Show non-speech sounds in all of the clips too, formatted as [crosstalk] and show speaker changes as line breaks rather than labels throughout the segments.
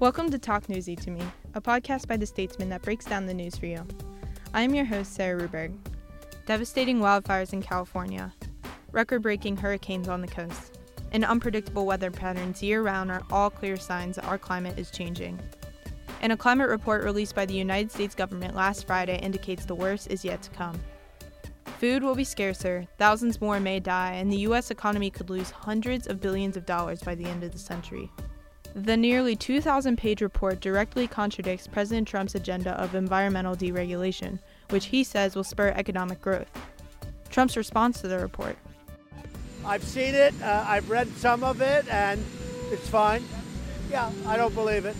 Welcome to Talk Newsy to Me, a podcast by The Statesman that breaks down the news for you. I am your host, Sarah Ruberg. Devastating wildfires in California, record breaking hurricanes on the coast, and unpredictable weather patterns year round are all clear signs that our climate is changing. And a climate report released by the United States government last Friday indicates the worst is yet to come. Food will be scarcer, thousands more may die, and the U.S. economy could lose hundreds of billions of dollars by the end of the century. The nearly 2,000 page report directly contradicts President Trump's agenda of environmental deregulation, which he says will spur economic growth. Trump's response to the report
I've seen it, uh, I've read some of it, and it's fine. Yeah, I don't believe it.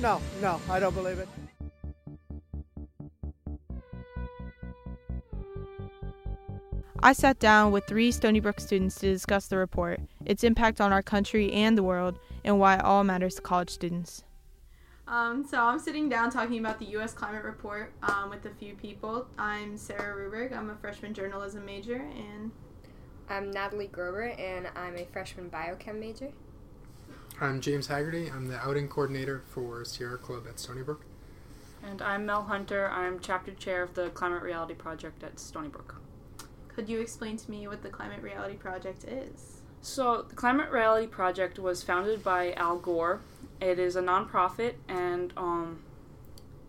No, no, I don't believe it.
I sat down with three Stony Brook students to discuss the report, its impact on our country and the world, and why it all matters to college students. Um, so I'm sitting down talking about the U.S. Climate Report um, with a few people. I'm Sarah Ruberg. I'm a freshman journalism major, and
I'm Natalie Grober, and I'm a freshman biochem major.
I'm James Haggerty. I'm the outing coordinator for Sierra Club at Stony Brook.
And I'm Mel Hunter. I'm chapter chair of the Climate Reality Project at Stony Brook.
Could you explain to me what the Climate Reality Project is?
So, the Climate Reality Project was founded by Al Gore. It is a nonprofit, and um,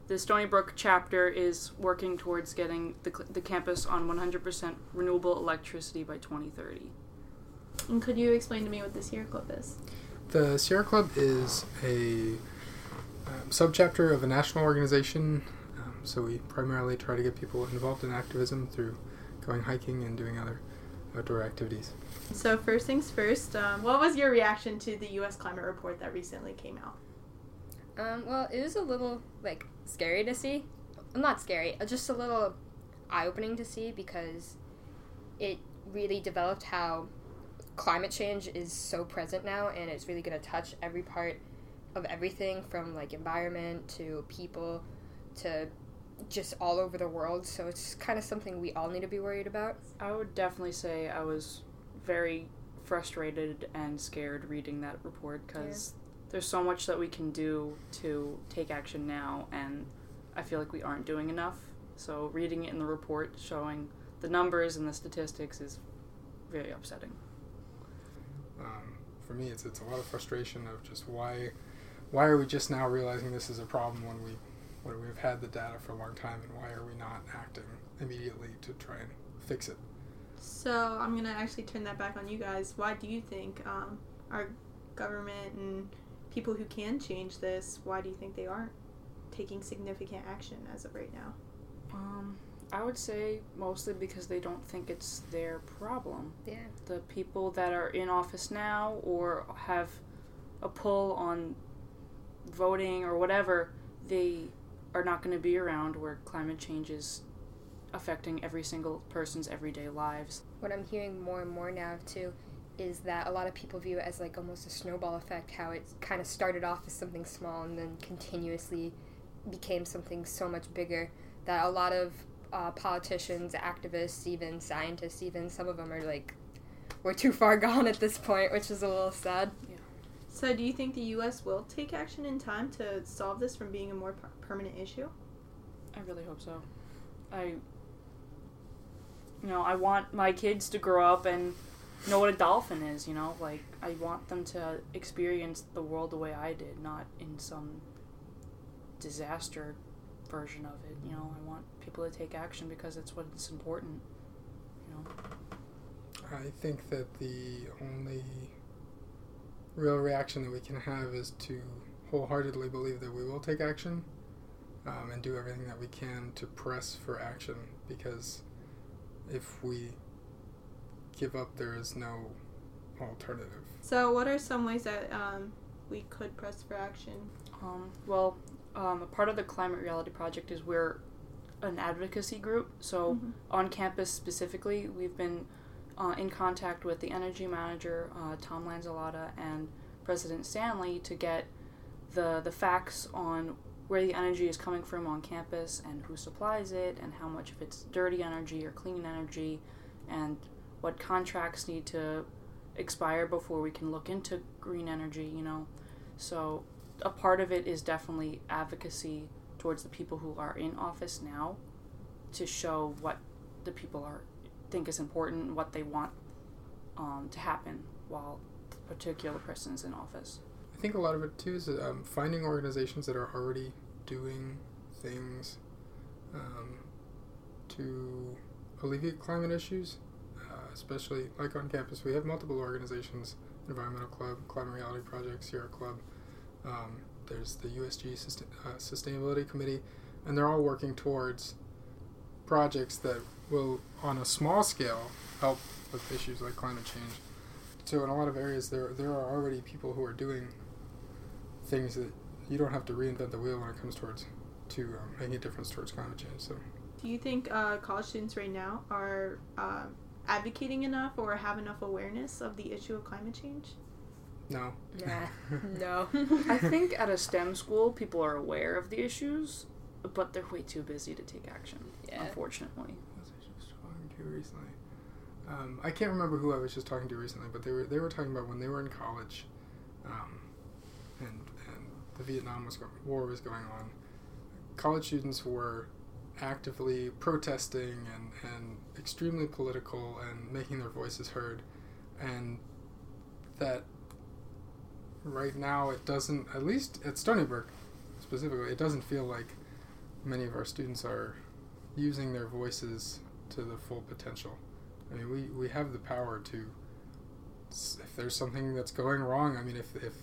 the Stony Brook chapter is working towards getting the, the campus on 100% renewable electricity by 2030.
And could you explain to me what the Sierra Club is?
The Sierra Club is a um, subchapter of a national organization, um, so we primarily try to get people involved in activism through going hiking and doing other outdoor activities.
So, first things first, um, what was your reaction to the U.S. climate report that recently came out?
Um, well, it was a little like scary to see. Not scary, uh, just a little eye-opening to see because it really developed how climate change is so present now, and it's really going to touch every part of everything from like environment to people to just all over the world. So it's kind of something we all need to be worried about.
I would definitely say I was very frustrated and scared reading that report because yeah. there's so much that we can do to take action now, and I feel like we aren't doing enough. So reading it in the report showing the numbers and the statistics is very upsetting.
Um, for me, it's it's a lot of frustration of just why why are we just now realizing this is a problem when we when we've had the data for a long time, and why are we not acting immediately to try and fix it?
So I'm gonna actually turn that back on you guys. Why do you think um, our government and people who can change this, why do you think they aren't taking significant action as of right now?
Um, I would say mostly because they don't think it's their problem.
Yeah.
The people that are in office now or have a pull on voting or whatever, they are not going to be around where climate change is affecting every single person's everyday lives.
What I'm hearing more and more now too is that a lot of people view it as like almost a snowball effect, how it kind of started off as something small and then continuously became something so much bigger that a lot of uh, politicians, activists, even scientists, even some of them are like, we're too far [laughs] gone at this point, which is a little sad.
Yeah.
So, do you think the U.S. will take action in time to solve this from being a more per- permanent issue?
I really hope so. I, you know, I want my kids to grow up and know what a dolphin is. You know, like I want them to experience the world the way I did, not in some disaster version of it. You know, I want people to take action because it's what's important. You know.
I think that the only real reaction that we can have is to wholeheartedly believe that we will take action um, and do everything that we can to press for action because if we give up, there is no alternative.
So, what are some ways that um, we could press for action?
Um, well, um, a part of the Climate Reality Project is we're an advocacy group. So mm-hmm. on campus specifically, we've been uh, in contact with the energy manager, uh, Tom Lanzillotta, and President Stanley to get the the facts on where the energy is coming from on campus and who supplies it and how much of it's dirty energy or clean energy and what contracts need to expire before we can look into green energy, you know. So a part of it is definitely advocacy towards the people who are in office now to show what the people are think is important, what they want um, to happen while the particular person is in office.
I think a lot of it too is um, finding organizations that are already doing things um, to alleviate climate issues, uh, especially like on campus. We have multiple organizations Environmental Club, Climate Reality Project, Sierra Club. Um, there's the USG uh, Sustainability Committee, and they're all working towards projects that will, on a small scale, help with issues like climate change. So in a lot of areas, there there are already people who are doing things that you don't have to reinvent the wheel when it comes towards to um, making a difference towards climate change. So
Do you think uh, college students right now are uh, advocating enough or have enough awareness of the issue of climate change?
no,
Nah, [laughs] no. [laughs]
I think at a STEM school, people are aware of the issues, but they're way too busy to take action.
Yeah.
Unfortunately.
Who was I just talking recently? Um, I can't remember who I was just talking to recently, but they were they were talking about when they were in college, um, and and the Vietnam was war was going on. College students were actively protesting and, and extremely political and making their voices heard, and that right now it doesn't at least at Stony Brook specifically it doesn't feel like many of our students are using their voices to the full potential. I mean, we, we have the power to, if there's something that's going wrong, I mean, if, if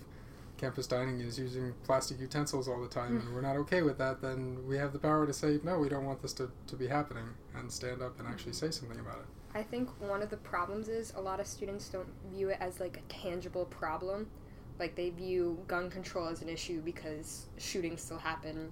campus dining is using plastic utensils all the time hmm. and we're not okay with that, then we have the power to say, no, we don't want this to, to be happening and stand up and actually say something about it.
I think one of the problems is a lot of students don't view it as like a tangible problem. Like they view gun control as an issue because shootings still happen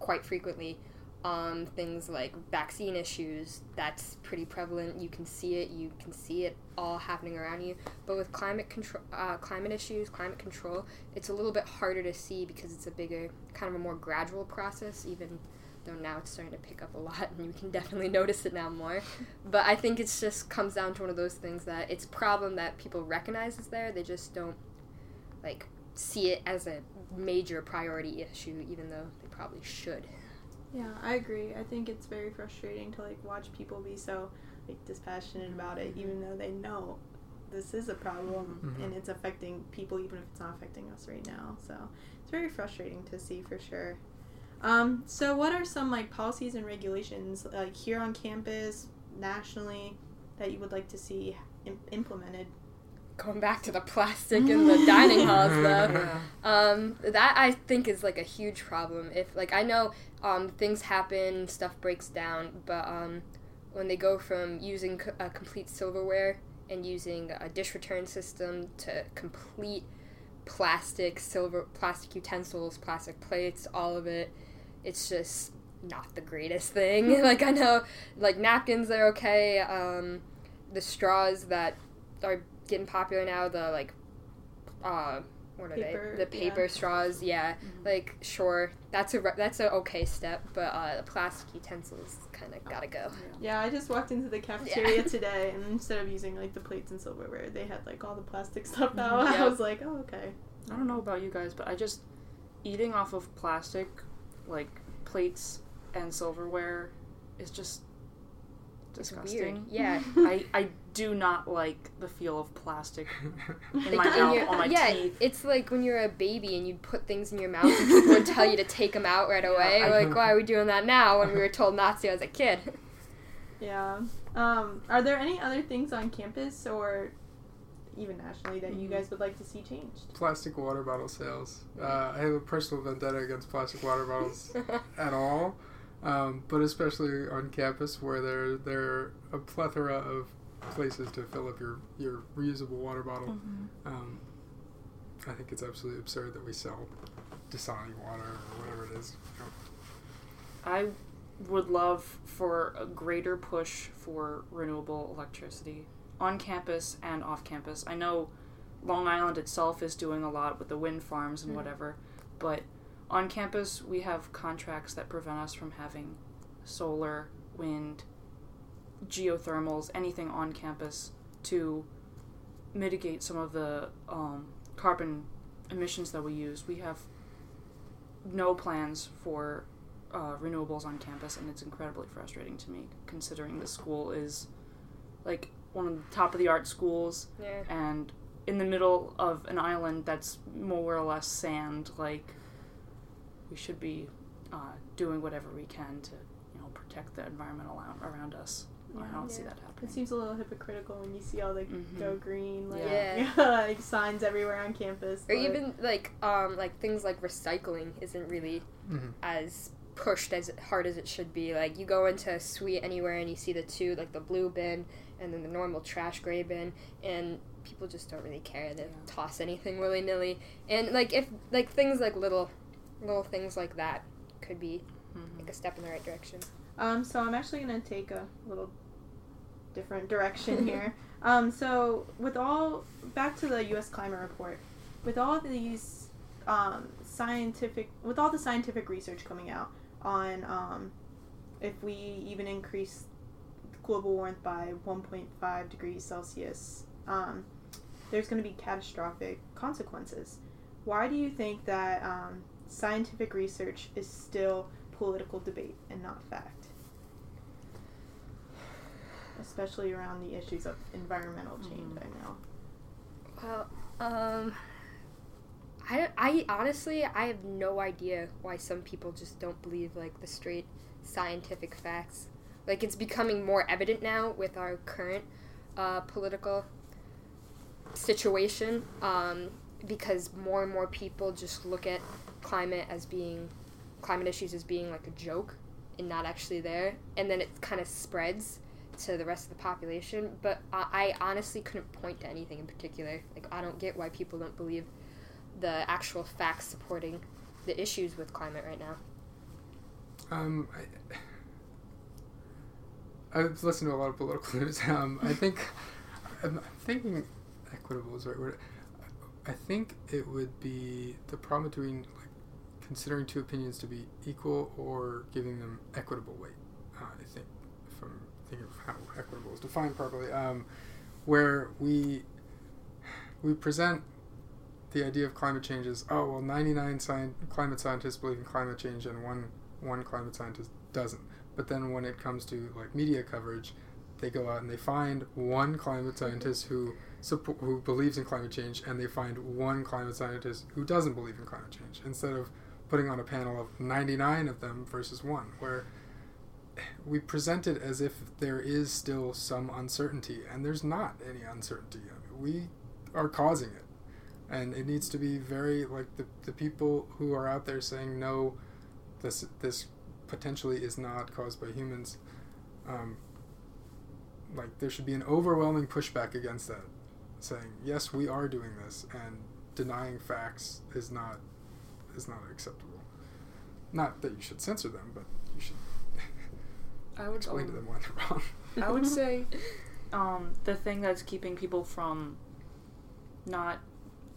quite frequently. Um, things like vaccine issues, that's pretty prevalent. You can see it. You can see it all happening around you. But with climate control, uh, climate issues, climate control, it's a little bit harder to see because it's a bigger, kind of a more gradual process. Even though now it's starting to pick up a lot, and you can [laughs] definitely notice it now more. But I think it's just comes down to one of those things that it's a problem that people recognize is there. They just don't like see it as a major priority issue, even though they probably should.
Yeah, I agree. I think it's very frustrating to like watch people be so like dispassionate about it, even though they know this is a problem
Mhm.
and it's affecting people, even if it's not affecting us right now. So it's very frustrating to see for sure. Um, so what are some like policies and regulations like here on campus, nationally, that you would like to see Im- implemented?
Going back to the plastic in the dining halls, though. [laughs] Um, that I think is like a huge problem. If like I know um, things happen, stuff breaks down, but um, when they go from using c- a complete silverware and using a dish return system to complete plastic silver plastic utensils, plastic plates, all of it, it's just not the greatest thing. [laughs] like I know, like napkins are okay. Um, the straws that are getting popular now, the like, uh, what are
Paper,
they? The paper
yeah.
straws, yeah. Like sure, that's a re- that's a okay step, but uh, the plastic utensils kind of gotta go.
Yeah, I just walked into the cafeteria [laughs] today, and instead of using like the plates and silverware, they had like all the plastic stuff out. [laughs] I was like, oh okay.
I don't know about you guys, but I just eating off of plastic, like plates and silverware, is just
It's
disgusting.
weird. Yeah. [laughs]
I, I do not like the feel of plastic [laughs] in my
Like, in
mouth,
your-
on my
yeah,
teeth.
it's like when you're a baby and you put things in your mouth [laughs] and people would tell you to take them out right away.
I-
like, why are we doing that now when we were told not to as a kid?
Yeah. Um, are there any other things on campus or even nationally that you
Mhm.
guys would like to see changed?
plastic water bottle sales. Uh, I have a personal vendetta against plastic water bottles at all, um, but especially on campus where there there are a plethora of places to fill up your, your reusable water bottle. Um, I think it's absolutely absurd that we sell Dasani water or whatever it is. you know.
I would love for a greater push for renewable electricity on campus and off campus. I know Long Island itself is doing a lot with the wind farms and
Mhm.
whatever, but on campus we have contracts that prevent us from having solar, wind, geothermals, anything on campus to mitigate some of the um, carbon emissions that we use. We have no plans for uh, renewables on campus, and it's incredibly frustrating to me considering the school is like one of the top of the art schools
Yeah.
and in the middle of an island that's more or less sand. Like we should be uh, doing whatever we can to you know protect the environment around, around us. I don't see that happening.
It seems a little hypocritical when you see all the
Mhm.
go green like,
Yeah. [laughs]
like signs everywhere on campus.
Or
but-
even like um like things like recycling isn't really
Mhm.
as pushed as hard as it should be. Like you go into a suite anywhere and you see the two like the blue bin and then the normal trash gray bin and people just don't really care to
Yeah.
toss anything willy nilly. And like if like things like little little things like that could be
Mhm.
like a step in the right direction.
Um, so I'm actually gonna take a little different direction [laughs] here. Um, so with all back to the U.S. climate report, with all these um, scientific, with all the scientific research coming out on um, if we even increase global warmth by 1.5 degrees Celsius, um, there's going to be catastrophic consequences. Why do you think that um, scientific research is still political debate and not fact? Especially around the issues of environmental change,
Mhm.
I know.
Well, um, I, I honestly I have no idea why some people just don't believe like the straight scientific facts. Like it's becoming more evident now with our current uh, political situation um, because more and more people just look at climate as being climate issues as being like a joke and not actually there, and then it kind of spreads to the rest of the population. But I, I honestly couldn't point to anything in particular. Like I don't get why people don't believe the actual facts supporting the issues with climate right now.
Um, I, I've listened to a lot of political [laughs] news. Um, I think I'm thinking equitable is the right word. I think it would be the problem between considering two opinions to be equal or giving them equitable weight. Uh, I think I'm thinking of how equitable is defined properly, um, where we we present the idea of climate change is oh well 99 sci- climate scientists believe in climate change and one one climate scientist doesn't but then when it comes to like media coverage they go out and they find one climate scientist who suppo- who believes in climate change and they find one climate scientist who doesn't believe in climate change instead of putting on a panel of 99 of them versus one where we present it as if there is still some uncertainty and there's not any uncertainty. We are causing it. And it needs to be very like the, the people who are out there saying no this this potentially is not caused by humans um, like there should be an overwhelming pushback against that saying yes we are doing this and denying facts is not is not acceptable. Not that you should censor them but you should [laughs]
I would
explain to
um,
them why they're wrong.
I would say [laughs] um, the thing that's keeping people from not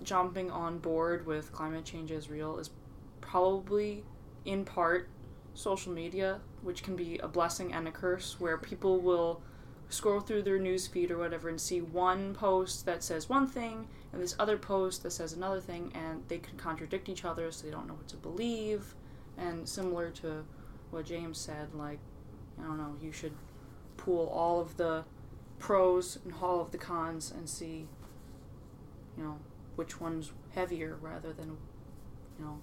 jumping on board with climate change as real is probably in part social media, which can be a blessing and a curse, where people will scroll through their news feed or whatever and see one post that says one thing and this other post that says another thing, and they can contradict each other, so they don't know what to believe. And similar to what James said, like, I don't know, you should pool all of the pros and all of the cons and see, you know, which one's heavier rather than, you know,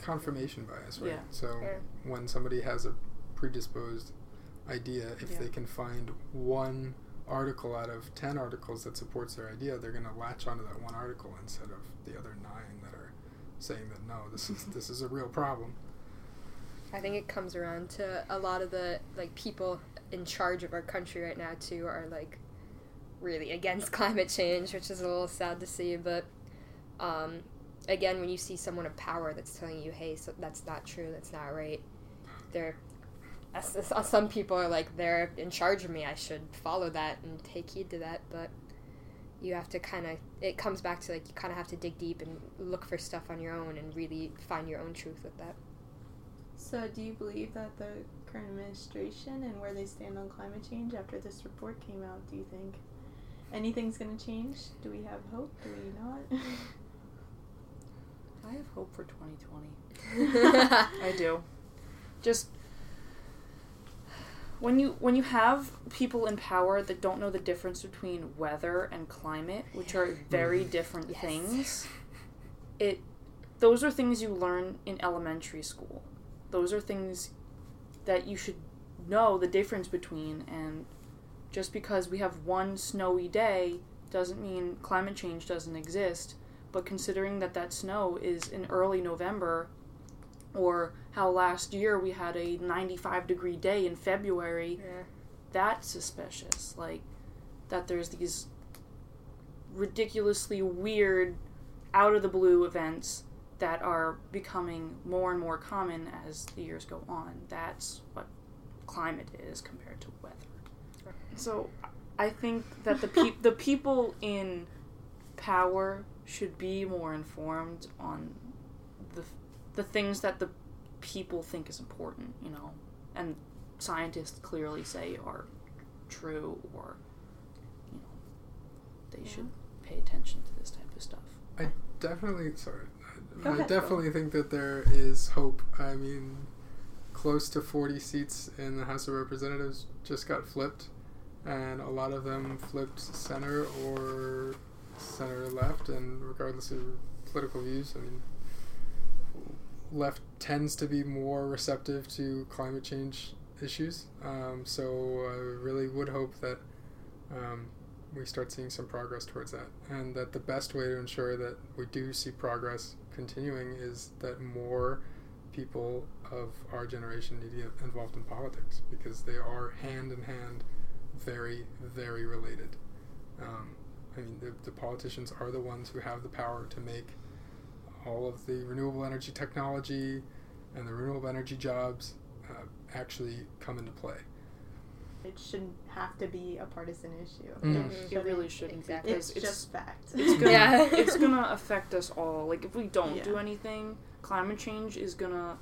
confirmation bias, right?
Yeah.
So
Yeah.
when somebody has a predisposed idea, if
Yeah.
they can find one article out of 10 articles that supports their idea, they're going to latch onto that one article instead of the other 9 that are saying that no, this is [laughs] this is a real problem.
I think it comes around to a lot of the like people in charge of our country right now too are like really against climate change, which is a little sad to see. But um, again, when you see someone of power that's telling you, "Hey, so that's not true. That's not right," they're as- as- some people are like, "They're in charge of me. I should follow that and take heed to that." But you have to kind of it comes back to like you kind of have to dig deep and look for stuff on your own and really find your own truth with that.
So, do you believe that the current administration and where they stand on climate change after this report came out, do you think anything's going to change? Do we have hope? Do we not?
I have hope for 2020. [laughs] I do. Just when you when you have people in power that don't know the difference between weather and climate, which are mm. very different
Yes.
things, it those are things you learn in elementary school. Those are things that you should know the difference between and just because we have one snowy day doesn't mean climate change doesn't exist but considering that that snow is in early November or how last year we had a 95 degree day in February
Yeah.
that's suspicious like that there's these ridiculously weird out of the blue events that are becoming more and more common as the years go on. That's what climate is compared to weather. So i think that the pe- [laughs] the people in power should be more informed on the the things that the people think is important you know and scientists clearly say are true or you know they should pay attention to this type of stuff I
Definitely, sorry.
Go
I
ahead,
definitely think that there is hope. I mean, close to 40 seats in the House of Representatives just got flipped, and a lot of them flipped center or center left, and regardless of political views, I mean, left tends to be more receptive to climate change issues. Um, so I really would hope that um, we start seeing some progress towards that, and that the best way to ensure that we do see progress continuing is that more people of our generation need to get involved in politics because they are hand in hand, very, very related. Um, I mean, the, the politicians are the ones who have the power to make all of the renewable energy technology and the renewable energy jobs uh, actually come into play.
It shouldn't have to be a partisan issue.
Mhm.
Mhm.
it really shouldn't
Exactly.
be
It's
it's
just fact.
it's gonna [laughs]
Yeah.
it's gonna affect us all. Like if we don't
Yeah.
do anything, climate change is gonna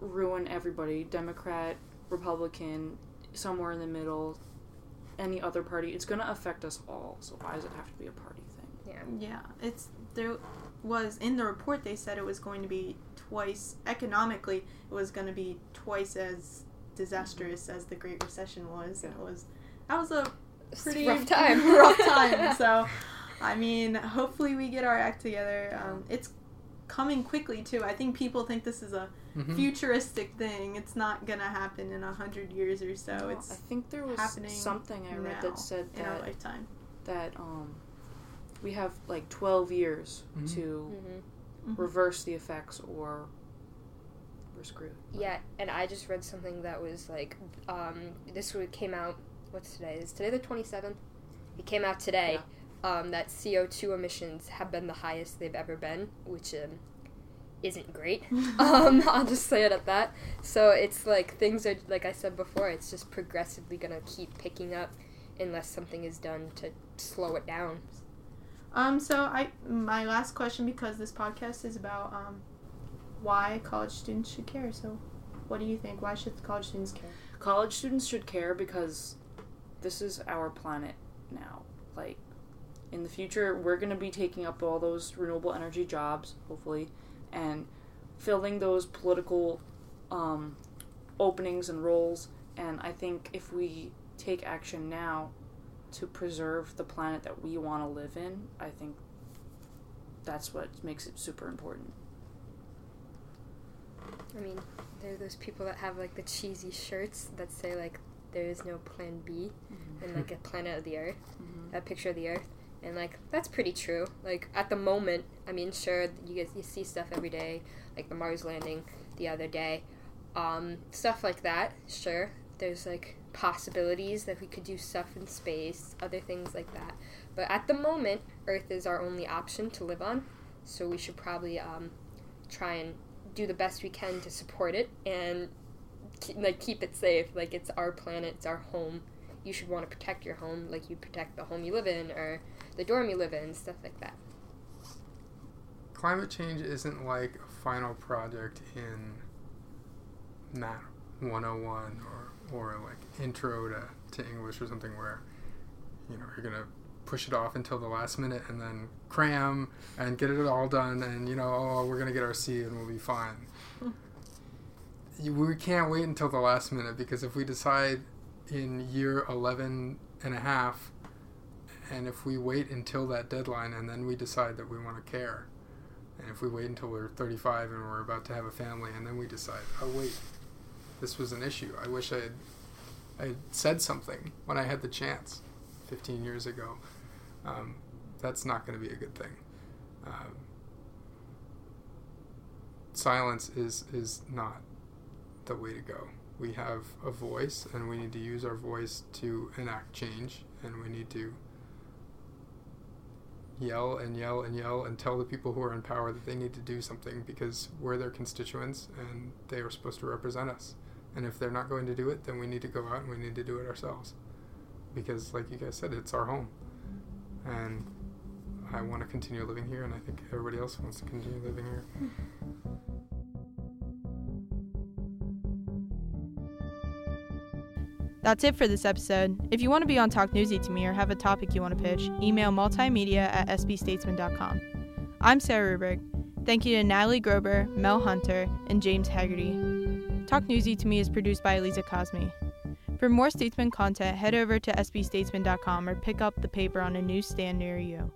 ruin everybody. Democrat, Republican, somewhere in the middle, any other party. It's gonna affect us all. So why does it have to be a party thing?
Yeah.
Yeah, it's there was in the report they said it was going to be twice economically it was going to be twice as disastrous as the Great Recession was, and it was that was a pretty
rough [laughs] time.
rough time. [laughs] So, I mean, hopefully we get our act together. Um, it's coming quickly too. I think people think this is a
Mhm.
futuristic thing. It's not gonna happen in a hundred years or so.
No,
it's
I think there was
happening
something I read
now
that said that
in our
that
lifetime.
that um we have like twelve years
Mhm.
to
hmm
Mhm.
reverse the effects or we're screwed.
Yeah, and I just read something that was like, um, this came out. What's today? Is today the twenty seventh? It came out today. Um, that CO two emissions have been the highest they've ever been, which um, isn't great. [laughs] um, I'll just say it at that. So it's like things are like I said before. It's just progressively gonna keep picking up unless something is done to slow it down.
Um, so I my last question because this podcast is about um, why college students should care. So, what do you think? Why should college students care?
college students should care because this is our planet now. Like in the future, we're going to be taking up all those renewable energy jobs, hopefully, and filling those political um, openings and roles. And I think if we take action now to preserve the planet that we want to live in, I think that's what makes it super important.
I mean, there are those people that have like the cheesy shirts that say like there is no plan B and like a planet of the earth,
Mhm.
a picture of the earth. And like that's pretty true. Like at the moment, I mean, sure you guys you see stuff every day, like the Mars landing the other day, um, stuff like that. Sure, there's like possibilities that we could do stuff in space, other things like that. But at the moment, Earth is our only option to live on, so we should probably um, try and do the best we can to support it and keep, like keep it safe. Like it's our planet, it's our home. You should want to protect your home, like you protect the home you live in or the dorm you live in, stuff like that.
climate change isn't like a final project in Math 101 or, or like intro to, to English or something where, you know, you're going to push it off until the last minute and then cram and get it all done and you know oh we're gonna get our C and we'll be fine. Hmm. We can't wait until the last minute because if we decide in year 11 and a half and if we wait until that deadline and then we decide that we want to care and if we wait until we're 35 and we're about to have a family and then we decide oh wait this was an issue. I wish i had i had said something when i had the chance 15 years ago. Um, that's not going to be a good thing. Um, silence is is not the way to go. We have a voice and we need to use our voice to enact change and we need to yell and yell and yell and tell the people who are in power that they need to do something because we're their constituents and they are supposed to represent us. And if they're not going to do it, then we need to go out and we need to do it ourselves. Because, like you guys said, it's our home. And I want to continue living here, and I think everybody else wants to continue living here.
That's it for this episode. If you want to be on Talk Newsy to me or have a topic you want to pitch, email multimedia at sbstatesman.com. I'm Sarah Ruberg. Thank you to Natalie Grober, Mel Hunter, and James Haggerty. Talk Newsy to me is produced by Eliza Cosme. For more Statesman content, head over to sbstatesman.com or pick up the paper on a newsstand near you.